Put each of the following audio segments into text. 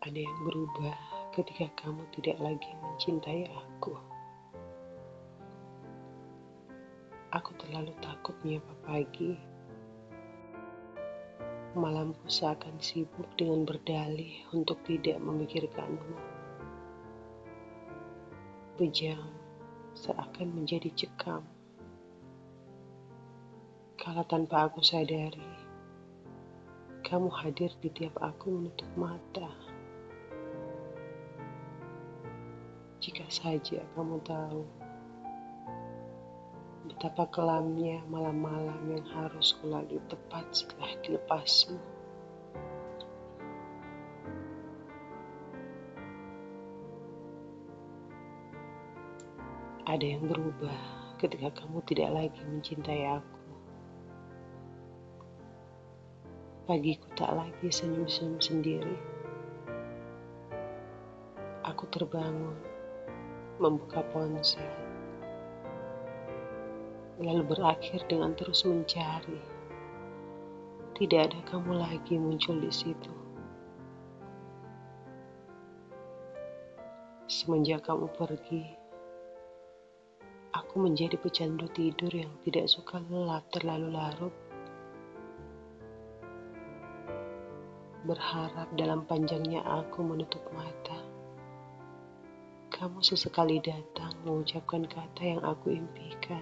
Ada yang berubah ketika kamu tidak lagi mencintai aku. Aku terlalu takut menyapa pagi. Malamku seakan sibuk dengan berdalih untuk tidak memikirkanmu. Bejang seakan menjadi cekam. Kalau tanpa aku sadari, kamu hadir di tiap aku menutup mata. Jika saja kamu tahu betapa kelamnya malam-malam yang harus kulalui tepat setelah dilepasmu. Ada yang berubah ketika kamu tidak lagi mencintai aku. Pagiku tak lagi senyum-senyum sendiri. Aku terbangun membuka ponsel, lalu berakhir dengan terus mencari. Tidak ada kamu lagi muncul di situ. Semenjak kamu pergi, aku menjadi pecandu tidur yang tidak suka lelap terlalu larut. Berharap dalam panjangnya aku menutup mata kamu sesekali datang mengucapkan kata yang aku impikan.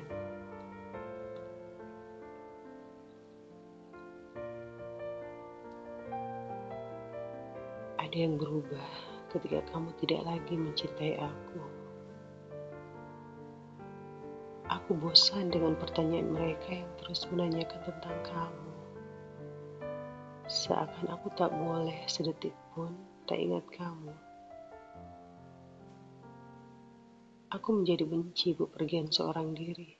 Ada yang berubah ketika kamu tidak lagi mencintai aku. Aku bosan dengan pertanyaan mereka yang terus menanyakan tentang kamu. Seakan aku tak boleh sedetik pun tak ingat kamu. Aku menjadi benci bepergian seorang diri.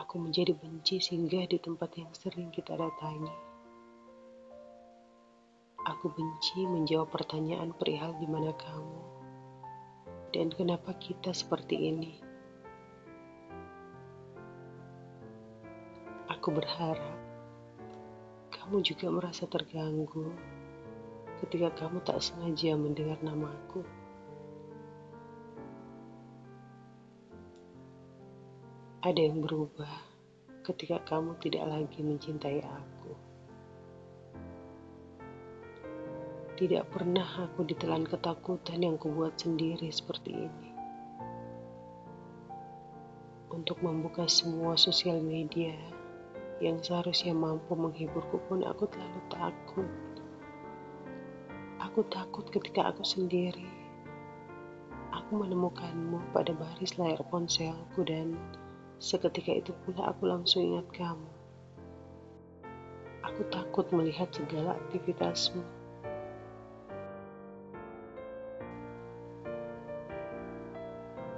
Aku menjadi benci singgah di tempat yang sering kita datangi. Aku benci menjawab pertanyaan perihal di mana kamu dan kenapa kita seperti ini. Aku berharap kamu juga merasa terganggu ketika kamu tak sengaja mendengar namaku. Ada yang berubah ketika kamu tidak lagi mencintai aku. Tidak pernah aku ditelan ketakutan yang kubuat sendiri seperti ini. Untuk membuka semua sosial media yang seharusnya mampu menghiburku pun aku terlalu takut. Aku takut ketika aku sendiri. Aku menemukanmu pada baris layar ponselku dan Seketika itu pula aku langsung ingat kamu. Aku takut melihat segala aktivitasmu.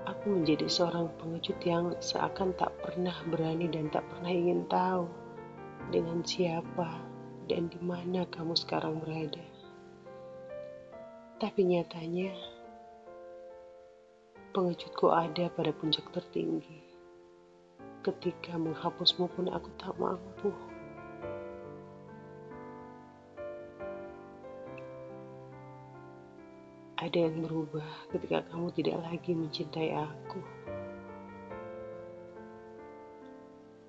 Aku menjadi seorang pengecut yang seakan tak pernah berani dan tak pernah ingin tahu dengan siapa dan di mana kamu sekarang berada. Tapi nyatanya, pengecutku ada pada puncak tertinggi. Ketika menghapusmu pun aku tak mampu. Ada yang berubah ketika kamu tidak lagi mencintai aku.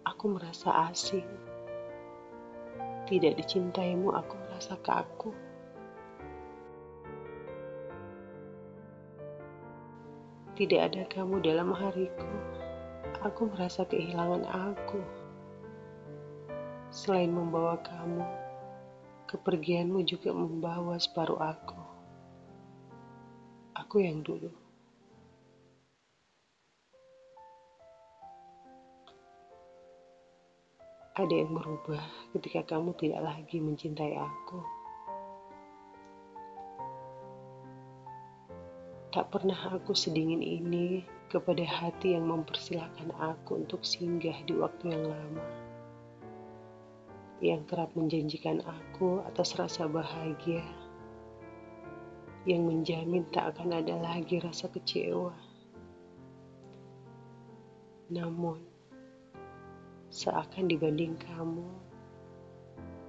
Aku merasa asing. Tidak dicintaimu, aku merasa kaku. Tidak ada kamu dalam hariku aku merasa kehilangan aku. Selain membawa kamu, kepergianmu juga membawa separuh aku. Aku yang dulu. Ada yang berubah ketika kamu tidak lagi mencintai aku. Tak pernah aku sedingin ini kepada hati yang mempersilahkan aku untuk singgah di waktu yang lama. Yang kerap menjanjikan aku atas rasa bahagia. Yang menjamin tak akan ada lagi rasa kecewa. Namun, seakan dibanding kamu,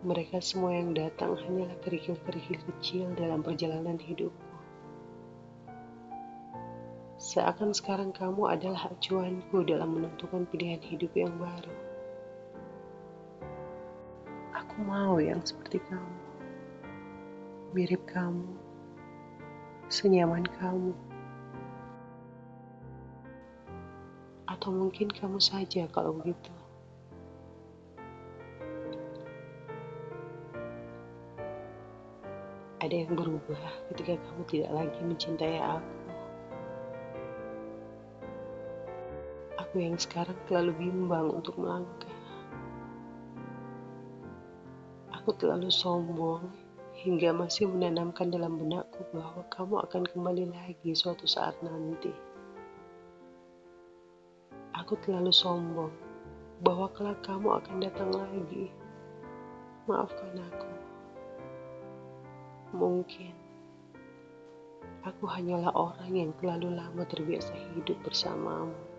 Mereka semua yang datang hanyalah kerikil-kerikil kecil dalam perjalanan hidupku. Seakan sekarang kamu adalah acuanku dalam menentukan pilihan hidup yang baru. Aku mau yang seperti kamu, mirip kamu, senyaman kamu. Atau mungkin kamu saja kalau begitu. Ada yang berubah ketika kamu tidak lagi mencintai aku. Aku yang sekarang terlalu bimbang untuk melangkah. Aku terlalu sombong hingga masih menanamkan dalam benakku bahwa kamu akan kembali lagi suatu saat nanti. Aku terlalu sombong bahwa kelak kamu akan datang lagi. Maafkan aku. Mungkin aku hanyalah orang yang terlalu lama terbiasa hidup bersamamu.